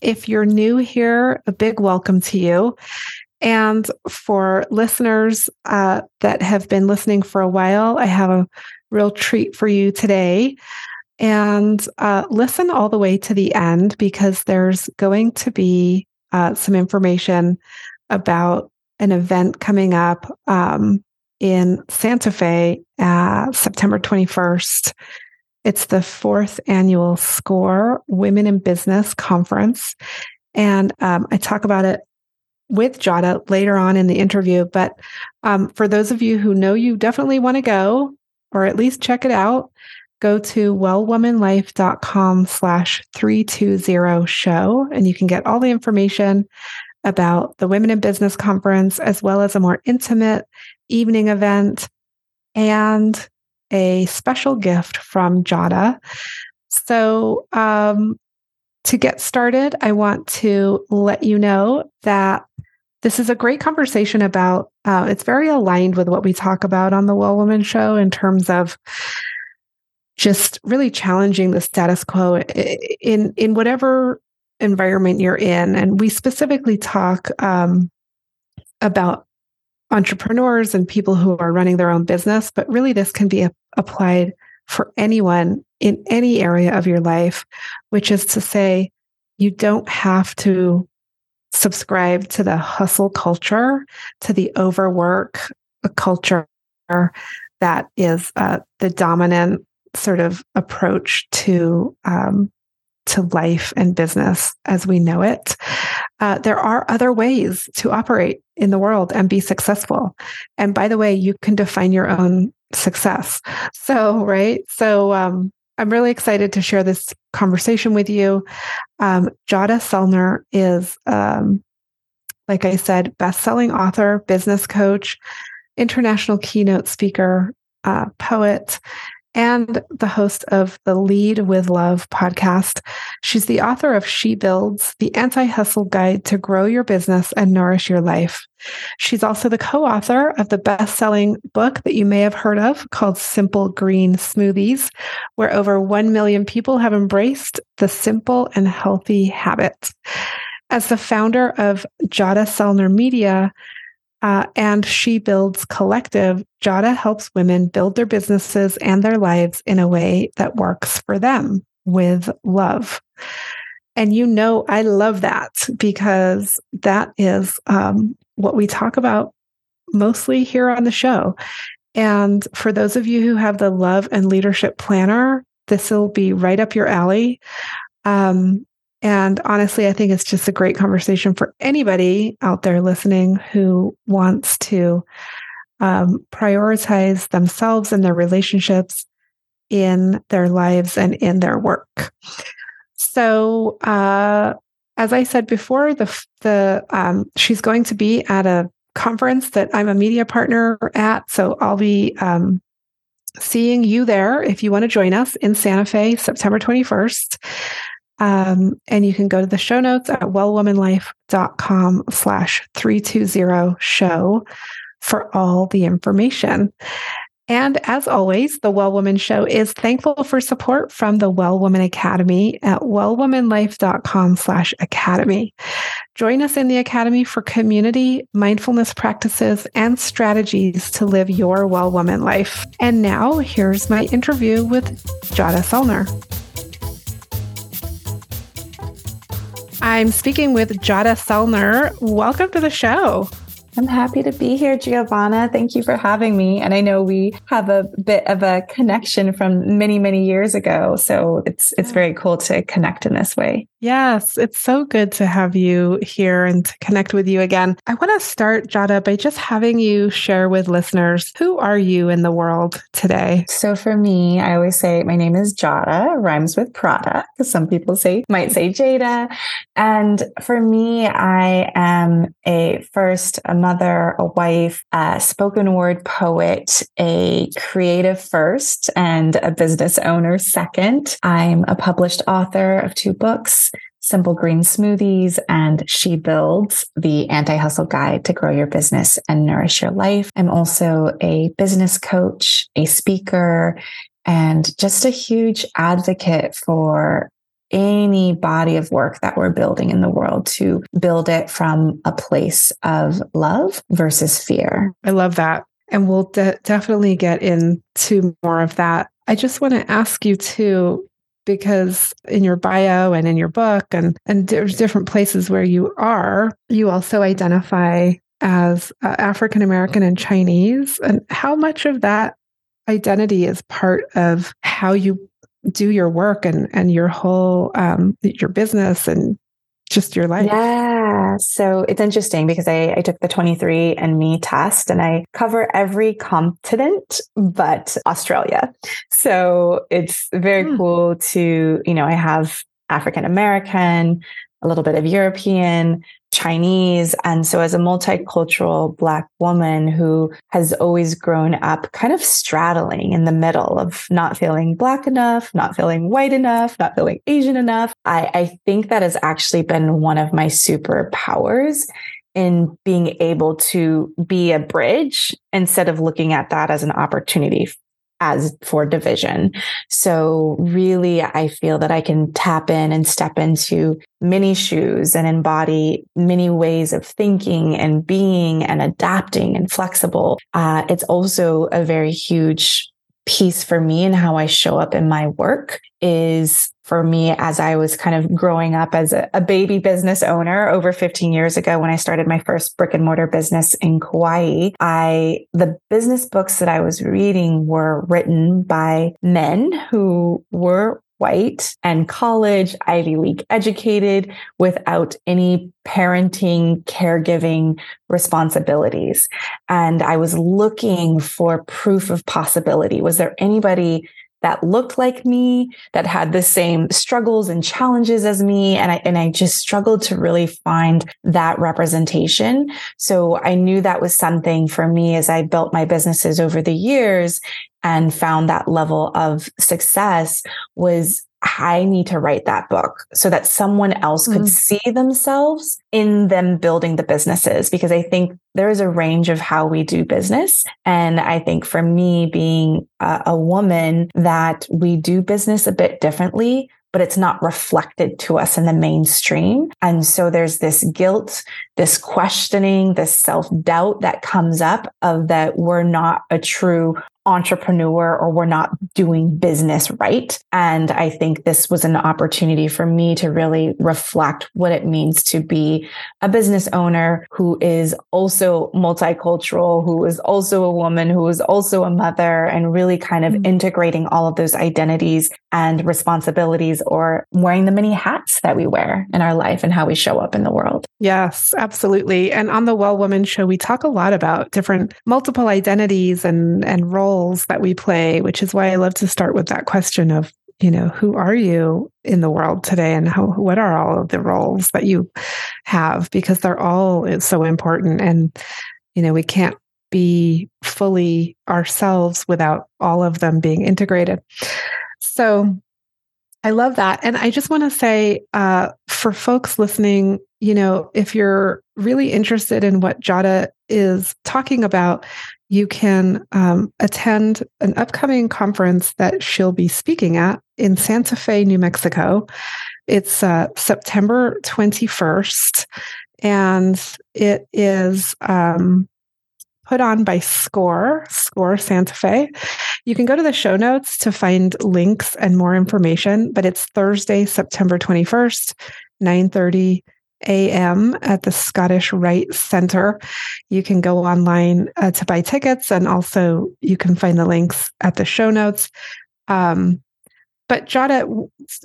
If you're new here, a big welcome to you. And for listeners uh, that have been listening for a while, I have a real treat for you today. And uh, listen all the way to the end because there's going to be uh, some information about an event coming up um, in Santa Fe, uh, September 21st. It's the fourth annual SCORE Women in Business Conference. And um, I talk about it with Jadah later on in the interview. But um, for those of you who know you definitely want to go, or at least check it out, go to wellwomanlife.com slash 320 show and you can get all the information about the Women in Business Conference, as well as a more intimate evening event and a special gift from Jadah. So, um, to get started, I want to let you know that this is a great conversation about, uh, it's very aligned with what we talk about on the Well Woman Show in terms of just really challenging the status quo in in whatever environment you're in. And we specifically talk um, about entrepreneurs and people who are running their own business, but really this can be a- applied for anyone in any area of your life, which is to say, you don't have to subscribe to the hustle culture, to the overwork culture that is uh, the dominant sort of approach to um, to life and business as we know it. Uh, there are other ways to operate in the world and be successful. And by the way, you can define your own success. So, right. So, um, I'm really excited to share this conversation with you. Um, Jadah Sellner is, um, like I said, best-selling author, business coach, international keynote speaker, uh, poet, and the host of the Lead with Love podcast. She's the author of She Builds, the anti hustle guide to grow your business and nourish your life. She's also the co author of the best selling book that you may have heard of called Simple Green Smoothies, where over 1 million people have embraced the simple and healthy habits. As the founder of Jadah Sellner Media, uh, and She Builds Collective, Jadah helps women build their businesses and their lives in a way that works for them with love. And you know, I love that because that is um, what we talk about mostly here on the show. And for those of you who have the Love and Leadership Planner, this will be right up your alley. Um, and honestly, I think it's just a great conversation for anybody out there listening who wants to um, prioritize themselves and their relationships in their lives and in their work. So, uh, as I said before, the the um, she's going to be at a conference that I'm a media partner at. So I'll be um, seeing you there if you want to join us in Santa Fe, September 21st. Um, and you can go to the show notes at wellwomanlife.com slash 320 show for all the information. And as always, the Well Woman Show is thankful for support from the Well Woman Academy at wellwomanlife.com slash academy. Join us in the Academy for community, mindfulness practices, and strategies to live your well woman life. And now here's my interview with Jadah Sellner. I'm speaking with Jadah Sellner. Welcome to the show. I'm happy to be here, Giovanna. Thank you for having me. And I know we have a bit of a connection from many, many years ago. So it's it's very cool to connect in this way. Yes, it's so good to have you here and to connect with you again. I want to start, Jadah, by just having you share with listeners who are you in the world today? So for me, I always say my name is Jadah, rhymes with Prada, some people say might say Jada. And for me, I am a first a mother, a wife, a spoken word poet, a creative first, and a business owner second. I'm a published author of two books. Simple Green Smoothies, and She Builds, the anti hustle guide to grow your business and nourish your life. I'm also a business coach, a speaker, and just a huge advocate for any body of work that we're building in the world to build it from a place of love versus fear. I love that. And we'll de- definitely get into more of that. I just want to ask you too because in your bio and in your book and and there's different places where you are you also identify as uh, African American and Chinese. And how much of that identity is part of how you do your work and and your whole um, your business and just your life? Yeah so it's interesting because I, I took the 23 and me test and i cover every continent but australia so it's very mm. cool to you know i have african american a little bit of European, Chinese. And so, as a multicultural Black woman who has always grown up kind of straddling in the middle of not feeling Black enough, not feeling white enough, not feeling Asian enough, I, I think that has actually been one of my superpowers in being able to be a bridge instead of looking at that as an opportunity as for division. So really, I feel that I can tap in and step into many shoes and embody many ways of thinking and being and adapting and flexible. Uh, it's also a very huge piece for me and how I show up in my work is for me as I was kind of growing up as a, a, baby business owner over 15 years ago when I started my first brick and mortar business in Kauai. I the business books that I was reading were written by men who were white and college, Ivy League educated without any parenting, caregiving responsibilities. And I was looking for proof of possibility. Was there anybody that looked like me, that had the same struggles and challenges as me. And I, and I just struggled to really find that representation. So I knew that was something for me as I built my businesses over the years and found that level of success was I need to write that book so that someone else could mm. see themselves in them building the businesses. Because I think there is a range of how we do business. And I think for me, being a, a woman, that we do business a bit differently but it's not reflected to us in the mainstream. And so there's this guilt, this questioning, this self doubt that comes up of that we're not a true entrepreneur or we're not doing business right. And I think this was an opportunity for me to really reflect what it means to be a business owner who is also multicultural, who is also a woman, who is also a mother, and really kind of mm-hmm. integrating all of those identities and responsibilities or wearing the many hats that we wear in our life and how we show up in the world. Yes, absolutely. And on the Well Woman show, we talk a lot about different multiple identities and, and roles roles that we play, which is why I love to start with that question of, you know, who are you in the world today and how, what are all of the roles that you have? Because they're all so important. And, you know, we can't be fully ourselves without all of them being integrated. So I love that. And I just want to say uh, for folks listening, you know, if you're really interested in what Jadah is talking about, you can um, attend an upcoming conference that she'll be speaking at in Santa Fe, New Mexico. It's uh, September 21st, and it is um, put on by SCORE, SCORE Santa Fe. You can go to the show notes to find links and more information, but it's Thursday, September 21st, 930 a.m. at the Scottish Rite Center. You can go online uh, to buy tickets, and also you can find the links at the show notes. Um, but Jadah,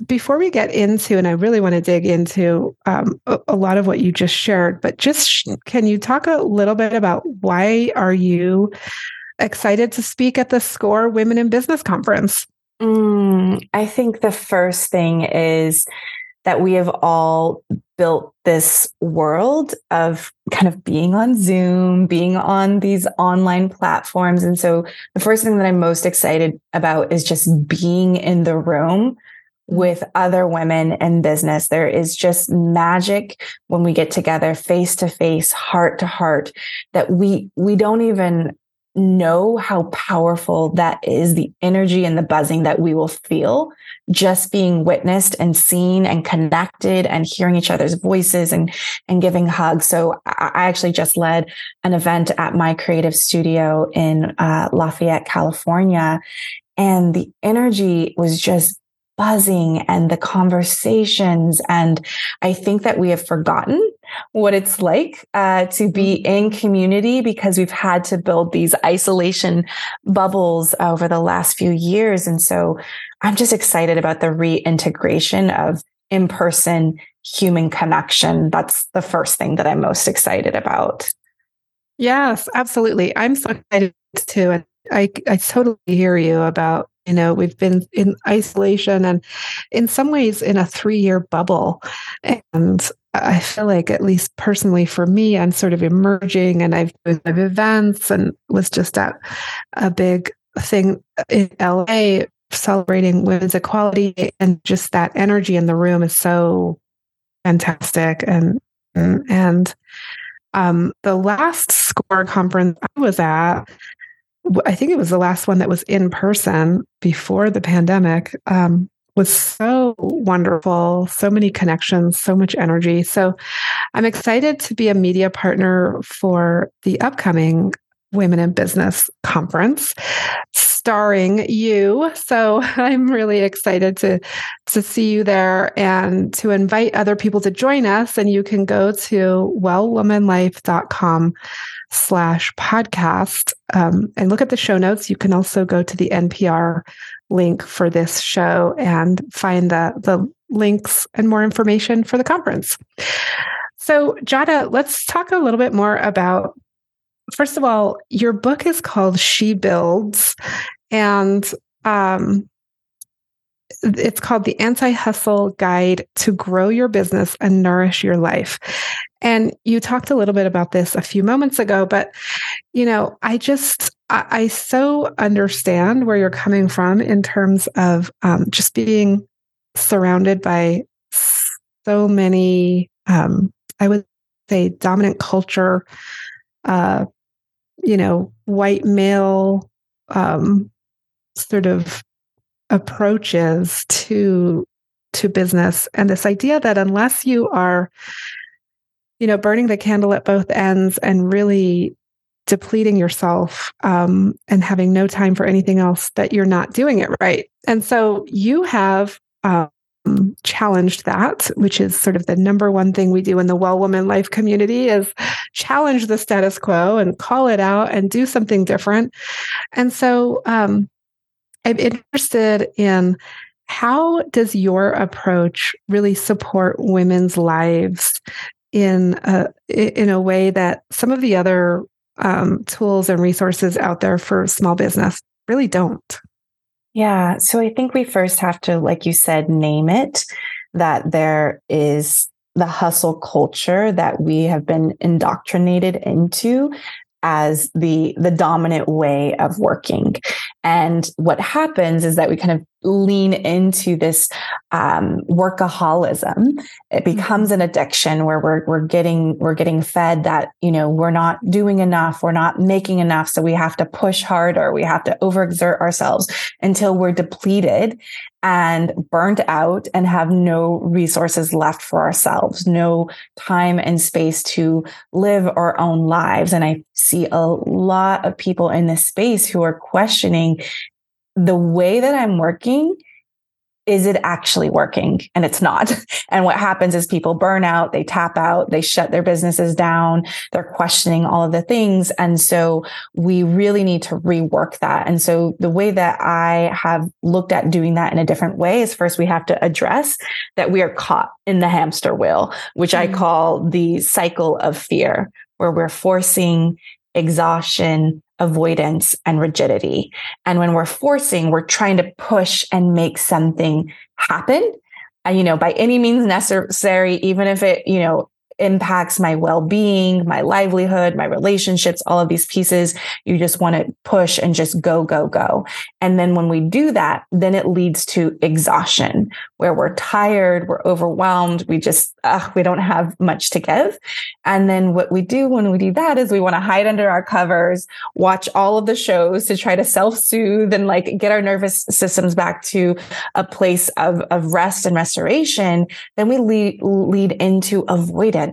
before we get into, and I really want to dig into um, a, a, lot of what you just shared, but just can you talk a little bit about why are you excited to speak at the SCORE Women in Business Conference? Mm, I think the first thing is that we have all built this world of kind of being on Zoom, being on these online platforms. And so the first thing that I'm most excited about is just being in the room with other women in business. There is just magic when we get together face to face, heart to heart that we, we don't even know how powerful that is the energy and the buzzing that we will feel just being witnessed and seen and connected and hearing each other's voices and and giving hugs so i actually just led an event at my creative studio in uh, lafayette california and the energy was just buzzing and the conversations. And I think that we have forgotten what it's like uh, to be mm-hmm. in community because we've had to build these isolation bubbles over the last few years. And so I'm just excited about the reintegration of in person human connection. That's the first thing that I'm most excited about. Yes, absolutely. I'm so excited too. And I, I totally hear you about you know, we've been in isolation and in some ways in a three year bubble. And I feel like, at least personally for me, I'm sort of emerging and I've been at events and was just at a big thing in LA celebrating women's equality. And just that energy in the room is so fantastic. And, and, um, the last score conference I was at, I think it was the last one that was in person before the pandemic, um, was so wonderful. So many connections, so much energy. So I'm excited to be a media partner for the upcoming Women in Business conference starring you. So I'm really excited to to see you there and to invite other people to join us. And you can go to wellwomanlife.com slash podcast um, and look at the show notes. You can also go to the NPR link for this show and find the, the links and more information for the conference. So, Jadah, let's talk a little bit more about. First of all, your book is called She Builds, and um, it's called the Anti Hustle Guide to Grow Your Business and Nourish Your Life. And you talked a little bit about this a few moments ago, but you know, I just I, I so understand where you're coming from in terms of um, just being surrounded by so many, um, I would say, dominant culture, uh, you know, white male um, sort of approaches to to business. And this idea that unless you are you know burning the candle at both ends and really depleting yourself um, and having no time for anything else that you're not doing it right. And so you have um, challenged that which is sort of the number one thing we do in the well woman life community is challenge the status quo and call it out and do something different. And so um, I'm interested in how does your approach really support women's lives in a, in a way that some of the other um, tools and resources out there for small business really don't? Yeah. So I think we first have to, like you said, name it that there is the hustle culture that we have been indoctrinated into as the the dominant way of working. And what happens is that we kind of lean into this um, workaholism. It becomes an addiction where we're we're getting we're getting fed that you know we're not doing enough, we're not making enough, so we have to push harder, we have to overexert ourselves until we're depleted and burnt out and have no resources left for ourselves, no time and space to live our own lives. And I see a lot of people in this space who are questioning the way that I'm working is it actually working? And it's not. And what happens is people burn out, they tap out, they shut their businesses down, they're questioning all of the things. And so we really need to rework that. And so the way that I have looked at doing that in a different way is first we have to address that we are caught in the hamster wheel, which mm-hmm. I call the cycle of fear, where we're forcing exhaustion, avoidance, and rigidity. And when we're forcing, we're trying to push and make something happen. And, you know, by any means necessary, even if it, you know, impacts my well-being, my livelihood, my relationships, all of these pieces. You just want to push and just go, go, go. And then when we do that, then it leads to exhaustion where we're tired, we're overwhelmed, we just, uh, we don't have much to give. And then what we do when we do that is we want to hide under our covers, watch all of the shows to try to self-soothe and like get our nervous systems back to a place of, of rest and restoration. Then we lead, lead into avoidance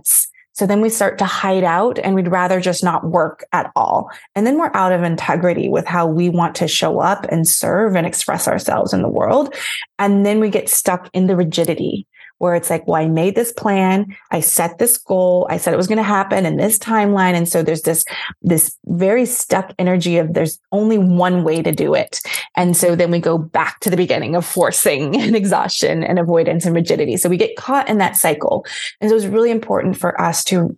so then we start to hide out and we'd rather just not work at all. And then we're out of integrity with how we want to show up and serve and express ourselves in the world. And then we get stuck in the rigidity where it's like, well, I made this plan. I set this goal. I said it was going to happen in this timeline. And so there's this, this very stuck energy of there's only one way to do it. And so then we go back to the beginning of forcing and exhaustion and avoidance and rigidity. So we get caught in that cycle. And so it's really important for us to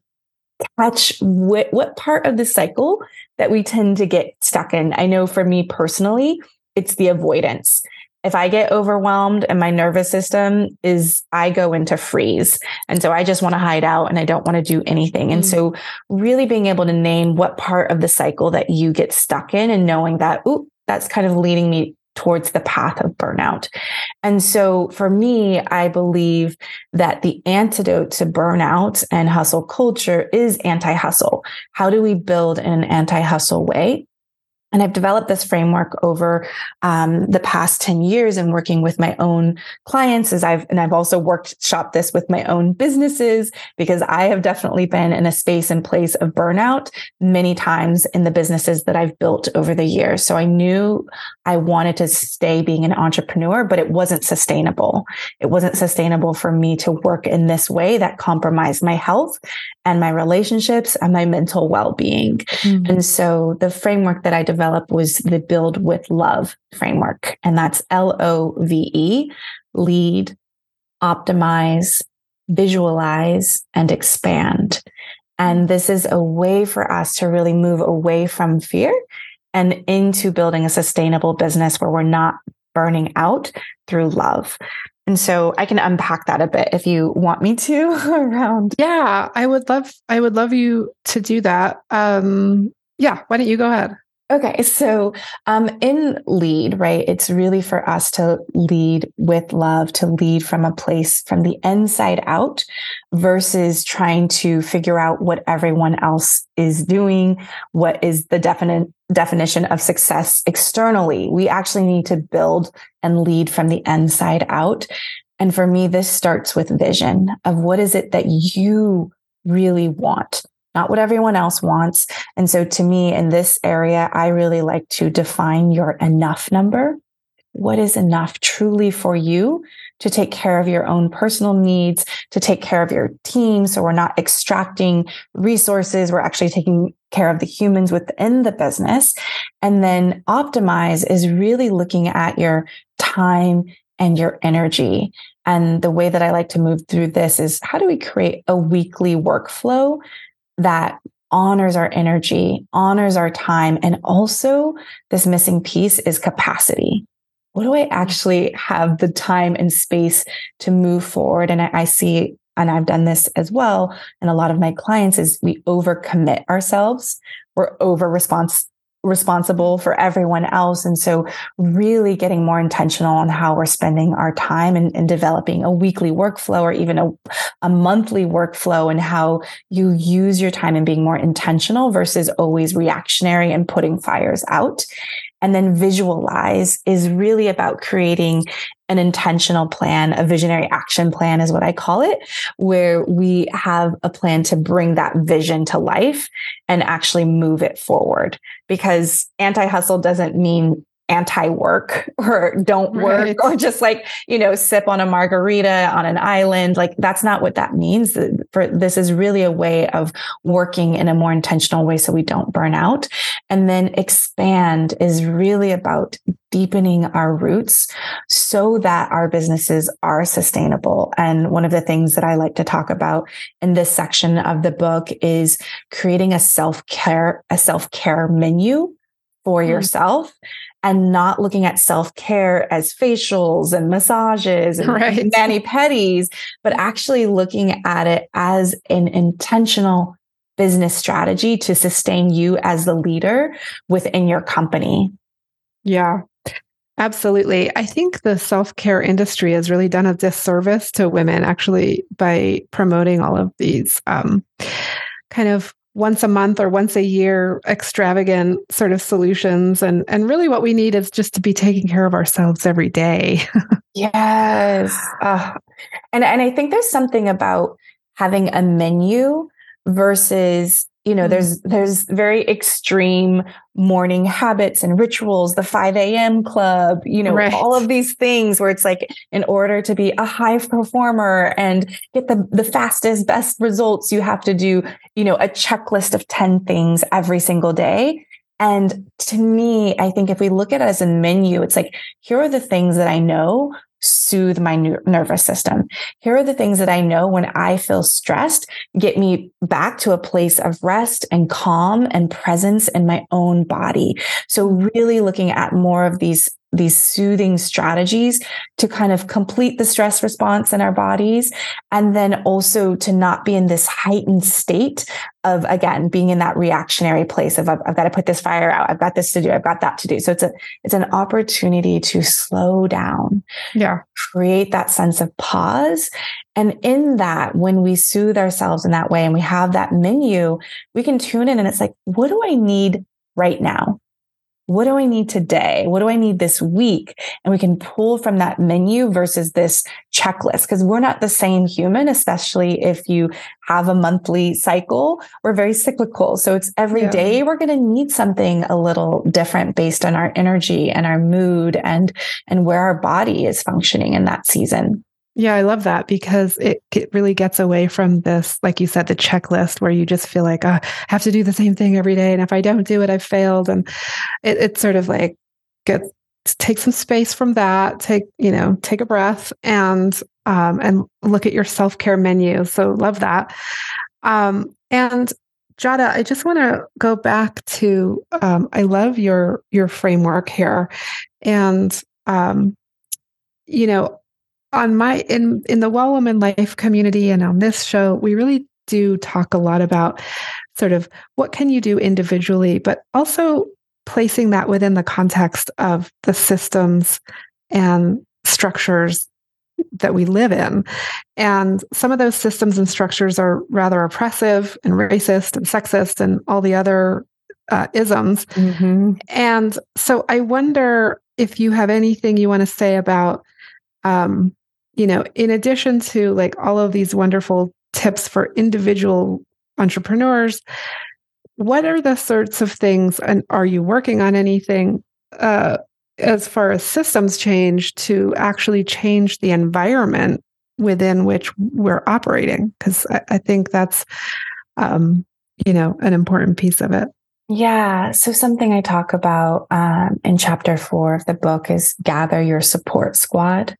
catch what, what part of the cycle that we tend to get stuck in. I know for me personally, it's the avoidance if I get overwhelmed and my nervous system is, I go into freeze. And so I just want to hide out and I don't want to do anything. And mm. so really being able to name what part of the cycle that you get stuck in and knowing that, ooh, that's kind of leading me towards the path of burnout. And so for me, I believe that the antidote to burnout and hustle culture is anti hustle. How do we build in an anti hustle way? And I've developed this framework over um, the past 10 years and working with my own clients as I've, and I've also worked shop this with my own businesses because I have definitely been in a space and place of burnout many times in the businesses that I've built over the years. So I knew I wanted to stay being an entrepreneur, but it wasn't sustainable. It wasn't sustainable for me to work in this way that compromised my health and my relationships and my mental well-being. Mm-hmm. And so the framework that I developed was the build with love framework. And that's L O V E, lead, optimize, visualize, and expand. And this is a way for us to really move away from fear and into building a sustainable business where we're not burning out through love. And so I can unpack that a bit if you want me to around. Yeah, I would love I would love you to do that. Um yeah, why don't you go ahead? Okay, so um, in lead, right, it's really for us to lead with love, to lead from a place from the inside out versus trying to figure out what everyone else is doing, what is the definite definition of success externally. We actually need to build and lead from the inside out. And for me, this starts with vision of what is it that you really want? Not what everyone else wants. And so to me, in this area, I really like to define your enough number. What is enough truly for you to take care of your own personal needs, to take care of your team? So we're not extracting resources. We're actually taking care of the humans within the business. And then optimize is really looking at your time and your energy. And the way that I like to move through this is how do we create a weekly workflow that honors our energy, honors our time. And also, this missing piece is capacity. What do I actually have the time and space to move forward? And I, I see, and I've done this as well. And a lot of my clients is we overcommit ourselves. We're over response responsible for everyone else. And so really getting more intentional on how we're spending our time and, and developing a weekly workflow or even a, a monthly workflow and how you use your time and being more intentional versus always reactionary and putting fires out. And then visualize is really about creating an intentional plan, a visionary action plan is what I call it, where we have a plan to bring that vision to life and actually move it forward. Because anti hustle doesn't mean anti work or don't work right. or just like, you know, sip on a margarita on an island. Like that's not what that means. For this is really a way of working in a more intentional way so we don't burn out. And then expand is really about deepening our roots so that our businesses are sustainable. And one of the things that I like to talk about in this section of the book is creating a self-care, a self-care menu for mm. yourself and not looking at self-care as facials and massages and right. mani pedis, but actually looking at it as an intentional business strategy to sustain you as the leader within your company. Yeah. Absolutely. I think the self care industry has really done a disservice to women actually by promoting all of these um, kind of once a month or once a year extravagant sort of solutions. And and really what we need is just to be taking care of ourselves every day. Yes. Uh, and and i think there's something about having a menu versus you know, mm-hmm. there's there's very extreme morning habits and rituals, the 5 a.m. club, you know, right. all of these things where it's like in order to be a high performer and get the, the fastest, best results, you have to do, you know, a checklist of 10 things every single day. And to me, I think if we look at it as a menu, it's like, here are the things that I know soothe my nervous system. Here are the things that I know when I feel stressed get me back to a place of rest and calm and presence in my own body. So really looking at more of these these soothing strategies to kind of complete the stress response in our bodies. And then also to not be in this heightened state of, again, being in that reactionary place of, I've, I've got to put this fire out. I've got this to do. I've got that to do. So it's a, it's an opportunity to slow down. Yeah. Create that sense of pause. And in that, when we soothe ourselves in that way and we have that menu, we can tune in and it's like, what do I need right now? What do I need today? What do I need this week? And we can pull from that menu versus this checklist because we're not the same human, especially if you have a monthly cycle. We're very cyclical. So it's every yeah. day we're going to need something a little different based on our energy and our mood and, and where our body is functioning in that season. Yeah, I love that because it, it really gets away from this, like you said, the checklist where you just feel like oh, I have to do the same thing every day. And if I don't do it, I've failed. And it, it's sort of like get take some space from that, take, you know, take a breath and um, and look at your self-care menu. So love that. Um, and Jadah, I just want to go back to um, I love your your framework here. And um, you know, on my in in the well woman life community and on this show we really do talk a lot about sort of what can you do individually but also placing that within the context of the systems and structures that we live in and some of those systems and structures are rather oppressive and racist and sexist and all the other uh, isms mm-hmm. and so i wonder if you have anything you want to say about um, you know, in addition to like all of these wonderful tips for individual entrepreneurs, what are the sorts of things, and are you working on anything uh, as far as systems change to actually change the environment within which we're operating? Because I, I, think that's, um, you know, an important piece of it. Yeah. So, something I talk about um, in chapter four of the book is gather your support squad.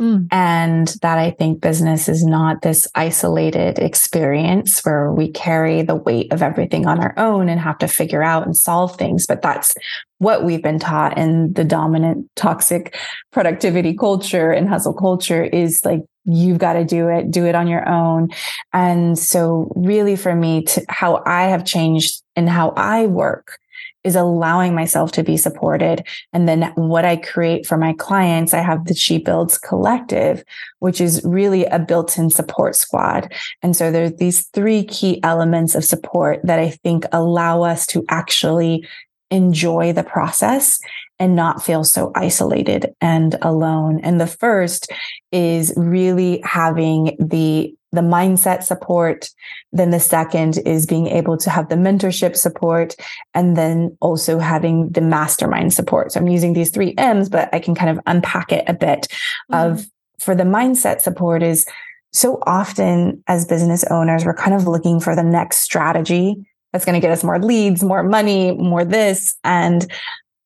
Mm. And that I think business is not this isolated experience where we carry the weight of everything on our own and have to figure out and solve things. But that's what we've been taught in the dominant toxic productivity culture and hustle culture is like, you've got to do it, do it on your own. And so really for me to how I have changed and how I work is allowing myself to be supported. And then what I create for my clients, I have the She Builds Collective, which is really a built in support squad. And so there's these three key elements of support that I think allow us to actually enjoy the process and not feel so isolated and alone. And the first is really having the the mindset support. Then the second is being able to have the mentorship support and then also having the mastermind support. So I'm using these three M's, but I can kind of unpack it a bit mm-hmm. of for the mindset support is so often as business owners, we're kind of looking for the next strategy that's going to get us more leads, more money, more this. And,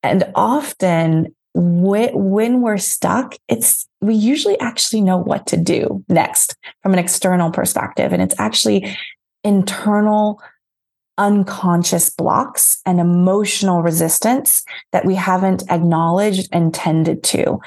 and often when we're stuck, it's, we usually actually know what to do next from an external perspective. And it's actually internal unconscious blocks and emotional resistance that we haven't acknowledged and tended to.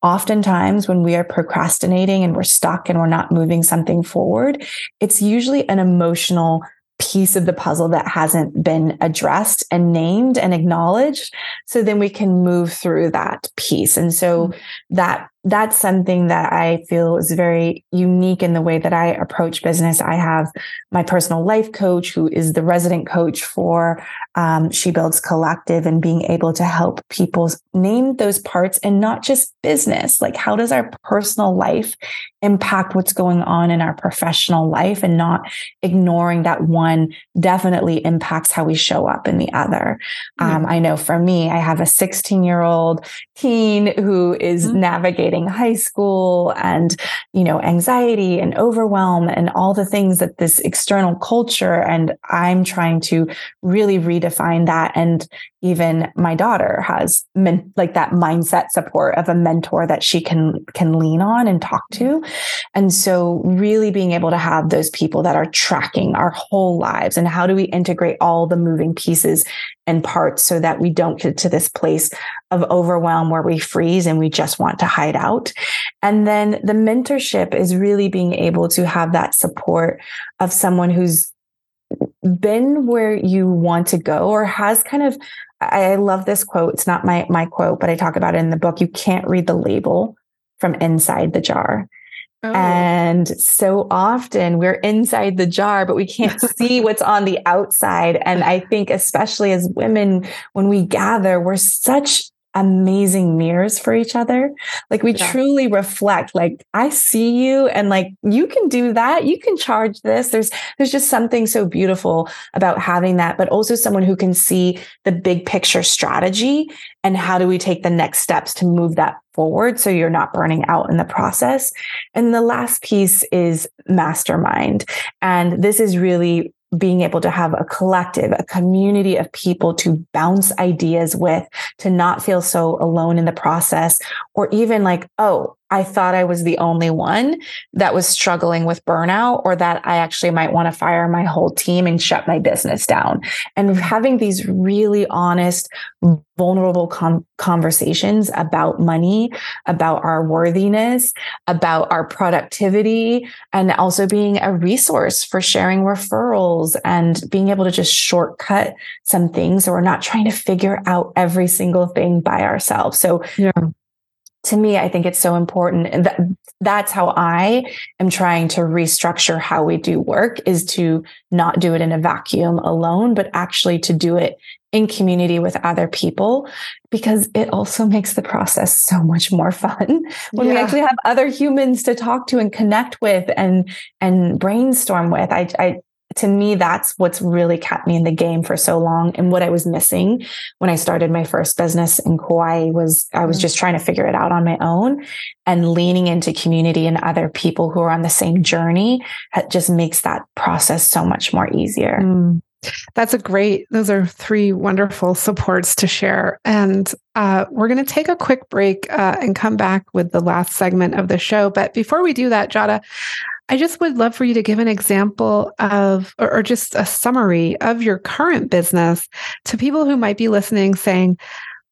Oftentimes, when we are procrastinating and we're stuck and we're not moving something forward, it's usually an emotional piece of the puzzle that hasn't been addressed and named and acknowledged. So then we can move through that piece. And so mm-hmm. that that's something that I feel is very unique in the way that I approach business. I have my personal life coach who is the resident coach for um, She Builds Collective and being able to help people name those parts and not just business. Like, how does our personal life impact what's going on in our professional life and not ignoring that one definitely impacts how we show up in the other. Mm-hmm. Um, I know for me, I have a 16 year old teen who is mm-hmm. navigating high school and, you know, anxiety and overwhelm and all the things that this external culture and I'm trying to really redefine that. And even my daughter has men- like that mindset support of a mentor that she can, can lean on and talk to. And so really being able to have those people that are tracking our whole lives and how do we integrate all the moving pieces and parts so that we don't get to this place of overwhelm where we freeze and we just want to hide out. And then the mentorship is really being able to have that support of someone who's been where you want to go or has kind of I love this quote. It's not my my quote, but I talk about it in the book. You can't read the label from inside the jar. Oh. And so often we're inside the jar, but we can't see what's on the outside. And I think, especially as women, when we gather, we're such amazing mirrors for each other. Like we yeah. truly reflect, like, I see you and like you can do that. You can charge this. There's there's just something so beautiful about having that, but also someone who can see the big picture strategy and how do we take the next steps to move that forward so you're not burning out in the process. And the last piece is mastermind. And this is really being able to have a collective, a community of people to bounce ideas with, to not feel so alone in the process, or even like, oh, I thought I was the only one that was struggling with burnout, or that I actually might want to fire my whole team and shut my business down. And having these really honest, vulnerable com- conversations about money, about our worthiness, about our productivity, and also being a resource for sharing referrals and being able to just shortcut some things so we're not trying to figure out every single thing by ourselves. So, yeah to me, I think it's so important. And that, that's how I am trying to restructure how we do work is to not do it in a vacuum alone, but actually to do it in community with other people because it also makes the process so much more fun when yeah. we actually have other humans to talk to and connect with and and brainstorm with. I, I to me, that's what's really kept me in the game for so long. And what I was missing when I started my first business in Kauai was I was mm. just trying to figure it out on my own and leaning into community and other people who are on the same journey just makes that process so much more easier. Mm. That's a great, those are three wonderful supports to share. And uh, we're going to take a quick break uh, and come back with the last segment of the show. But before we do that, Jadah, I just would love for you to give an example of, or, just a summary of your current business to people who might be listening saying,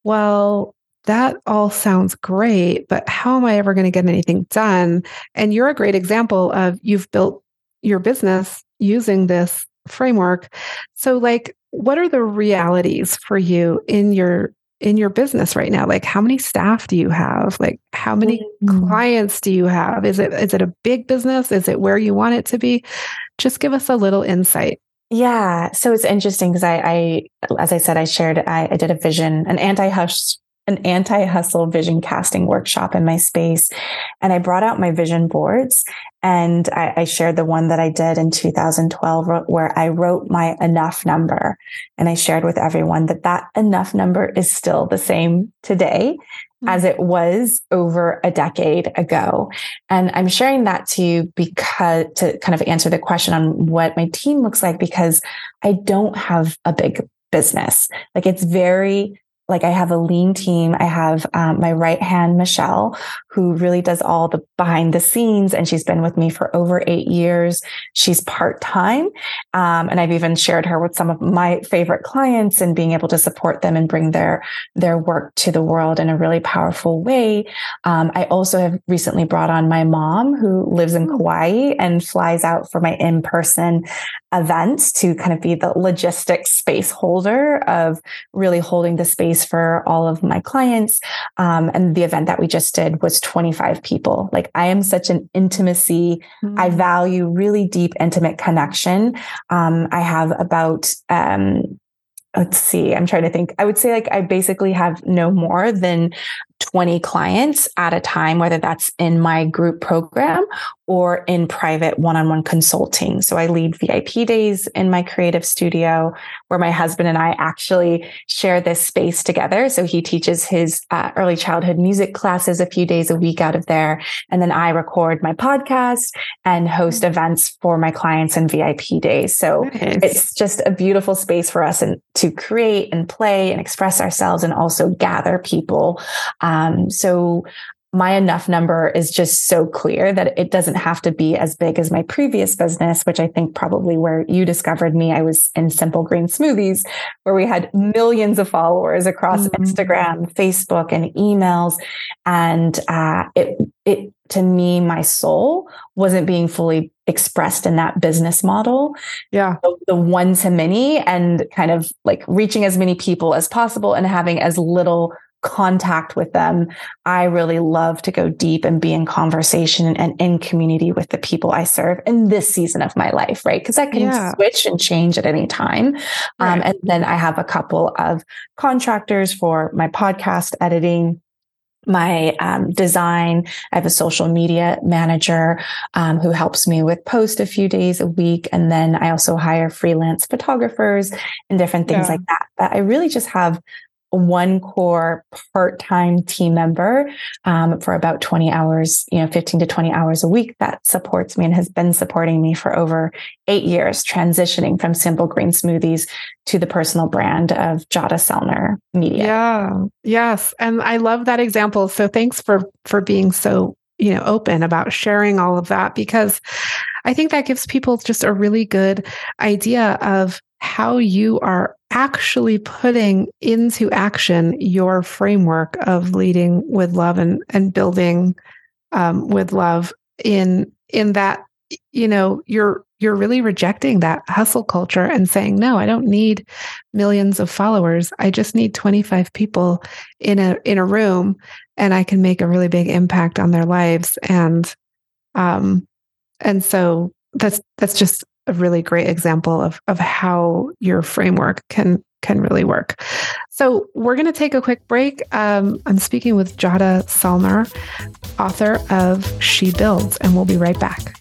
well, that all sounds great, but how am I ever going to get anything done? And you're a great example of you've built your business using this framework. So, like, what are the realities for you in your in your business right now? Like how many staff do you have? Like how many mm-hmm. clients do you have? Is it is it a big business? Is it where you want it to be? Just give us a little insight. Yeah. So it's interesting because I, I as i said i shared I, I did a vision an anti-hush an anti hustle vision casting workshop in my space. And I brought out my vision boards and I, I, shared the one that I did in 2012 where I wrote my enough number. And I shared with everyone that that enough number is still the same today mm-hmm. as it was over a decade ago. And I'm sharing that to you because to kind of answer the question on what my team looks like, because I don't have a big business. Like it's very like I have a lean team. I have um, my right hand, Michelle, who really does all the behind the scenes. And she's been with me for over eight years. She's part time. Um, and I've even shared her with some of my favorite clients and being able to support them and bring their, their work to the world in a really powerful way. Um, I also have recently brought on my mom who lives in Kauai and flies out for my in person events to kind of be the logistics space holder of really holding the space for all of my clients. Um, and the event that we just did was 25 people. Like I am such an intimacy. Mm-hmm. I value really deep, intimate connection. Um, I have about, um, let's see, I'm trying to think. I would say like I basically have no more than 20 clients at a time, whether that's in my group program or in private one on one consulting. So I lead VIP days in my creative studio where my husband and I actually share this space together. So he teaches his uh, early childhood music classes a few days a week out of there. And then I record my podcast and host mm-hmm. events for my clients and VIP days. So nice. it's just a beautiful space for us and to create and play and express ourselves and also gather people. Um, so my enough number is just so clear that it doesn't have to be as big as my previous business, which I think probably where you discovered me, I was in Simple Green Smoothies, where we had millions of followers across mm-hmm. Instagram, Facebook, and emails. And uh, it, it, to me, my soul wasn't being fully expressed in that business model. Yeah. The, the one to many and kind of like reaching as many people as possible and having as little contact with them. I really love to go deep and be in conversation and in community with the people I serve in this season of my life, right? Because I can yeah. switch and change at any time. Um, right. Um, and then I have a couple of contractors for my podcast editing my um, design. I have a social media manager um, who helps me with post a few days a week. And then I also hire freelance photographers and different things yeah. like that. But I really just have one core part-time team member um, for about 20 hours you know 15 to 20 hours a week that supports me and has been supporting me for over eight years transitioning from simple green smoothies to the personal brand of Jadah Sellner media. Yeah. Yes. And i love that example. So thanks for for being so you know open about sharing all of that because i think that gives people just a really good idea of how you are actually putting into action your framework of leading with love and and building um, with love in in that you know you're you're really rejecting that hustle culture and saying no i don't need millions of followers. I just need 25 people in a in a room and i can make a really big impact on their lives. And um and so that's that's just a really great example of of how your framework can can really work. So we're going to take a quick break. Um, I'm speaking with Jadah Sellner, author of She Builds, and we'll be right back.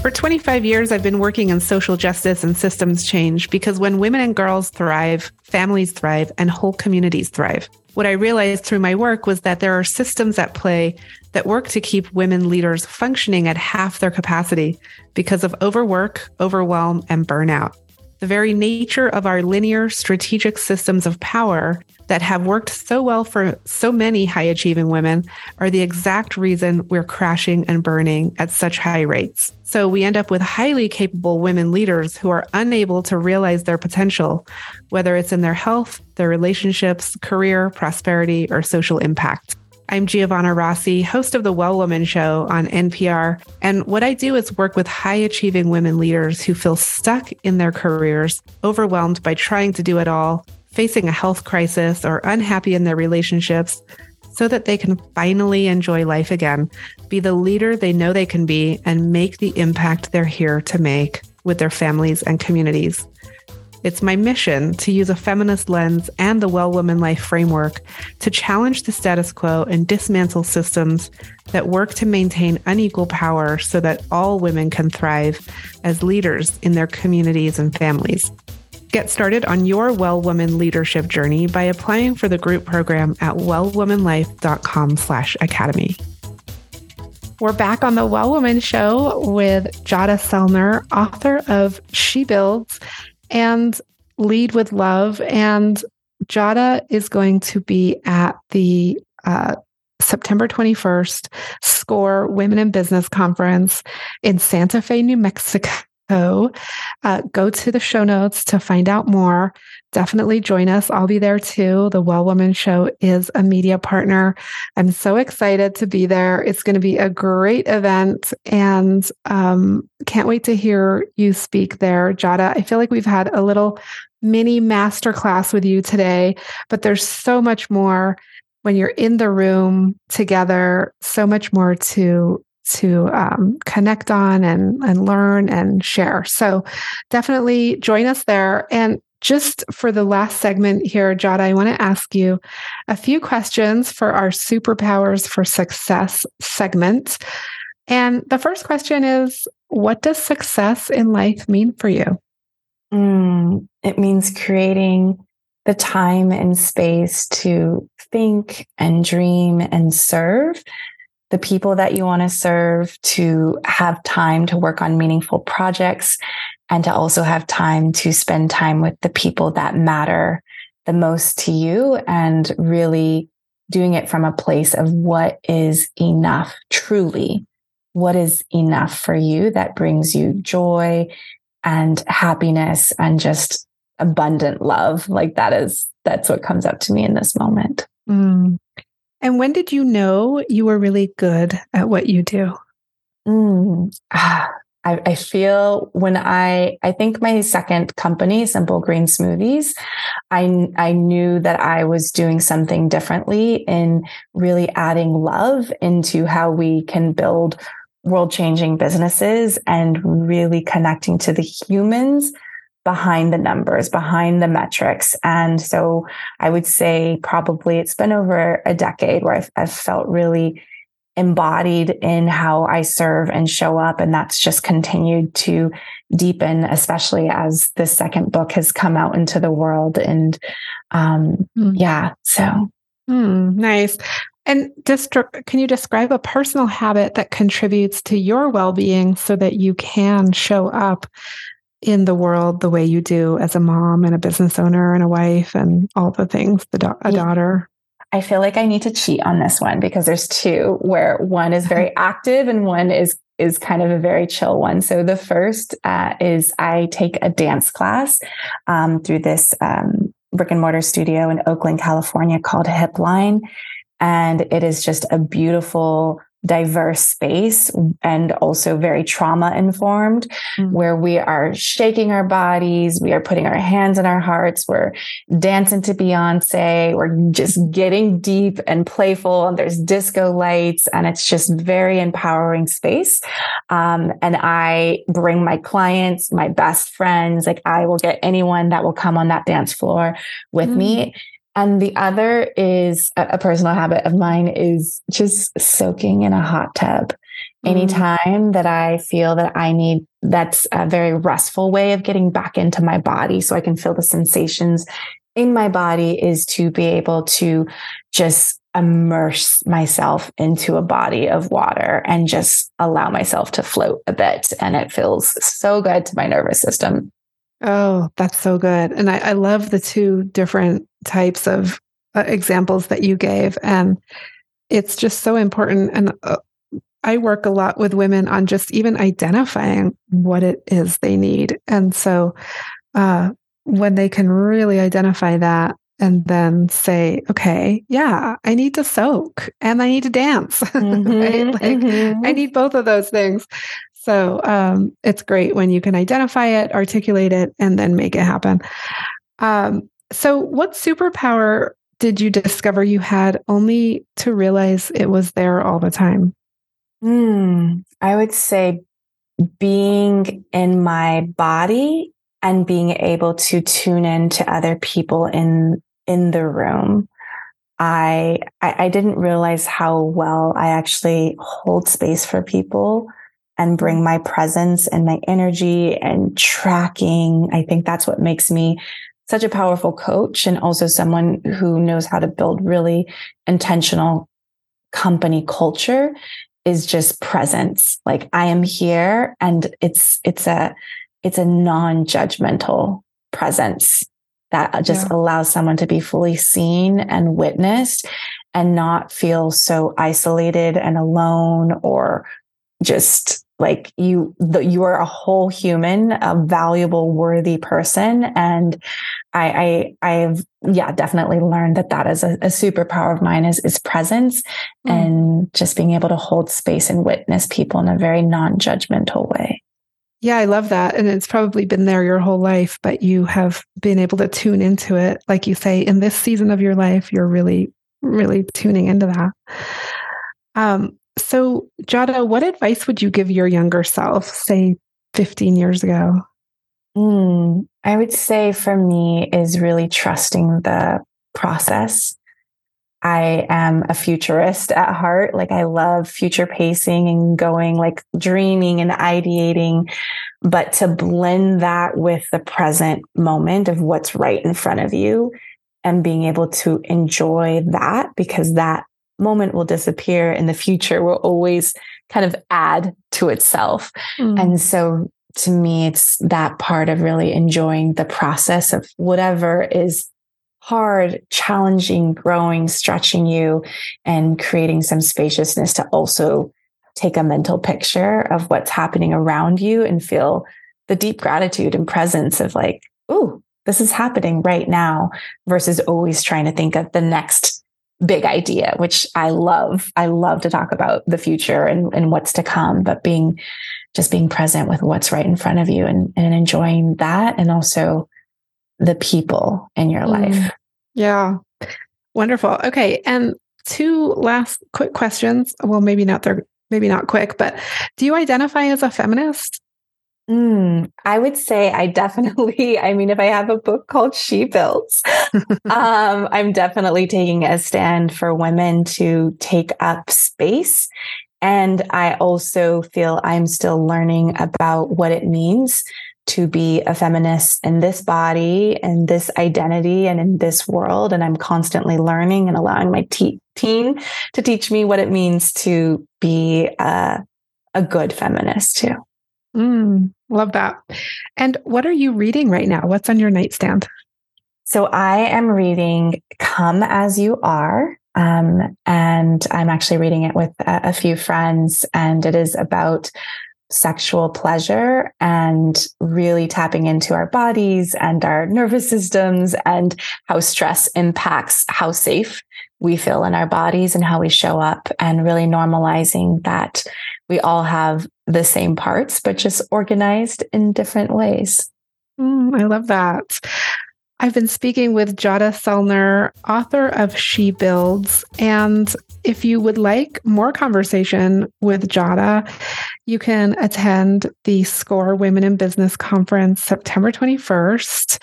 For 25 years, I've been working in social justice and systems change because when women and girls thrive, families thrive, and whole communities thrive. What I realized through my work was that there are systems at play that work to keep women leaders functioning at half their capacity because of overwork, overwhelm, and burnout. The very nature of our linear strategic systems of power that have worked so well for so many high achieving women are the exact reason we're crashing and burning at such high rates. So we end up with highly capable women leaders who are unable to realize their potential, whether it's in their health, their relationships, career, prosperity, or social impact. I'm Giovanna Rossi, host of the Well Woman Show on NPR. And what I do is work with high achieving women leaders who feel stuck in their careers, overwhelmed by trying to do it all, facing a health crisis, or unhappy in their relationships, so that they can finally enjoy life again, be the leader they know they can be, and make the impact they're here to make with their families and communities. It's my mission to use a feminist lens and the Well Woman Life framework to challenge the status quo and dismantle systems that work to maintain unequal power so that all women can thrive as leaders in their communities and families. Get started on your Well Woman leadership journey by applying for the group program at wellwomanlife.com slash academy. We're back on the Well Woman Show with Jadah Sellner, author of She Builds and Lead with Love. And Jadah is going to be at the uh, September 21st SCORE Women in Business Conference in Santa Fe, New Mexico. Uh, go to the show notes to find out more. Definitely join us. I'll be there too. The Well Woman Show is a media partner. I'm so excited to be there. It's going to be a great event and um, can't wait to hear you speak there, Jadah. I feel like we've had a little mini masterclass with you today, but there's so much more when you're in the room together, so much more to to um, connect on and and learn and share. So definitely join us there. And just for the last segment here, Jadah, I want to ask you a few questions for our superpowers for success segment. And the first question is What does success in life mean for you? Mm, it means creating the time and space to think and dream and serve the people that you want to serve, to have time to work on meaningful projects, and to also have time to spend time with the people that matter the most to you and really doing it from a place of what is enough, truly, what is enough for you that brings you joy and happiness and just abundant love. Like that is, that's what comes up to me in this moment. Mm. And when did you know you were really good at what you do? Mm, ah, I, I, feel when I, I think my second company, Simple Green Smoothies, I, I knew that I was doing something differently in really adding love into how we can build world changing businesses and really connecting to the humans behind the numbers, behind the metrics. And so I would say probably it's been over a decade where I've, I've, felt really embodied in how I serve and show up. And that's just continued to deepen, especially as the second book has come out into the world. And um, mm. yeah, so. Mm, nice. And just can you describe a personal habit that contributes to your well being so that you can show up in the world the way you do as a mom and a business owner and a wife and all the things, the a daughter? I feel like I need to cheat on this one because there's two where one is very active and one is is kind of a very chill one. So the first uh, is I take a dance class um, through this um, brick and mortar studio in Oakland, California called Hipline, and it is just a beautiful diverse space and also very trauma informed mm-hmm. where we are shaking our bodies we are putting our hands in our hearts we're dancing to beyonce we're just getting deep and playful and there's disco lights and it's just very empowering space um, and i bring my clients my best friends like i will get anyone that will come on that dance floor with mm-hmm. me and the other is a, personal habit of mine is just soaking in a hot tub. Anytime that I feel that I need, that's a very restful way of getting back into my body so I can feel the sensations in my body is to be able to just immerse myself into a body of water and just allow myself to float a bit. And it feels so good to my nervous system. Oh, that's so good. And I, I love the two different types of uh, examples that you gave. And it's just so important. And uh, I work a lot with women on just even identifying what it is they need. And so uh, when they can really identify that and then say, okay, yeah, I need to soak and I need to dance. Mm-hmm, right? like, mm-hmm. I need both of those things. So um, it's great when you can identify it, articulate it, and then make it happen. Um, so, what superpower did you discover you had only to realize it was there all the time? Mm, I would say being in my body and being able to tune in to other people in in the room. I, I I didn't realize how well I actually hold space for people and bring my presence and my energy and tracking. I think that's what makes me such a powerful coach and also someone who knows how to build really intentional company culture is just presence. Like I am here and it's, it's a, it's a non-judgmental presence that just yeah. allows someone to be fully seen and witnessed and not feel so isolated and alone or just like you the, you are a whole human a valuable worthy person and i i i've yeah definitely learned that that is a, a superpower of mine is is presence mm. and just being able to hold space and witness people in a very non-judgmental way yeah, I love that. And it's probably been there your whole life, but you have been able to tune into it. Like you say, in this season of your life, you're really, really tuning into that. Um, so, Jadah, what advice would you give your younger self, say 15 years ago? Mm, I would say for me is really trusting the process. I am a futurist at heart. Like I love future pacing and going like dreaming and ideating, but to blend that with the present moment of what's right in front of you and being able to enjoy that because that moment will disappear and the future will always kind of add to itself. Mm. And so to me, it's that part of really enjoying the process of whatever is hard, challenging, growing, stretching you, and creating some spaciousness to also take a mental picture of what's happening around you and feel the deep gratitude and presence of like, oh, this is happening right now versus always trying to think of the next big idea, which I love. I love to talk about the future and, and what's to come, but being just being present with what's right in front of you and, and enjoying that and also the people in your mm. life. Yeah. Wonderful. Okay. And two last quick questions. Well, maybe not they're maybe not quick, but do you identify as a feminist? Mm, I would say I definitely, I mean, if I have a book called She Builds, um, I'm definitely taking a stand for women to take up space. And I also feel I'm still learning about what it means to be a feminist in this body and this identity and in this world. And I'm constantly learning and allowing my te- team to teach me what it means to be a, a good feminist too. Mm, love that. And what are you reading right now? What's on your nightstand? So I am reading Come As You Are. Um, and I'm actually reading it with a, a few friends, and it is about sexual pleasure and really tapping into our bodies and our nervous systems and how stress impacts how safe we feel in our bodies and how we show up and really normalizing that we all have the same parts, but just organized in different ways. Mm, I love that. I've been speaking with Jadah Sellner, author of She Builds. And if you would like more conversation with Jadah, you can attend the SCORE Women in Business Conference September 21st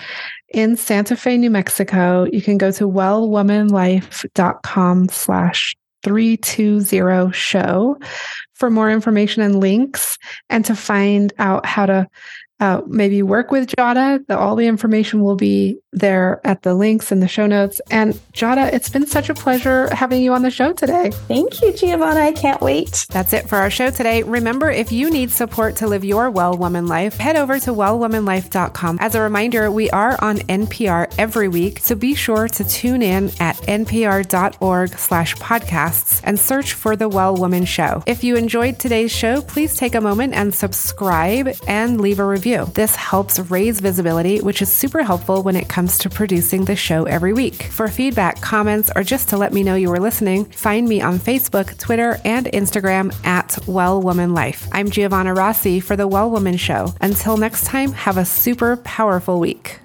in Santa Fe, New Mexico. You can go to wellwomanlife.com slash 320 show. For more information and links and to find out how to uh, maybe work with Jadah. The, all the information will be there at the links in the show notes. And Jadah, it's been such a pleasure having you on the show today. Thank you, Giovanna. I can't wait. That's it for our show today. Remember, if you need support to live your well woman life, head over to wellwomanlife.com. As a reminder, we are on NPR every week, so be sure to tune in at npr.org slash podcasts and search for The Well Woman Show. If you enjoyed today's show, please take a moment and subscribe and leave a review review. This helps raise visibility, which is super helpful when it comes to producing the show every week. For feedback, comments, or just to let me know you were listening, find me on Facebook, Twitter, and Instagram at Well Woman Life. I'm Giovanna Rossi for The Well Woman Show. Until next time, have a super powerful week.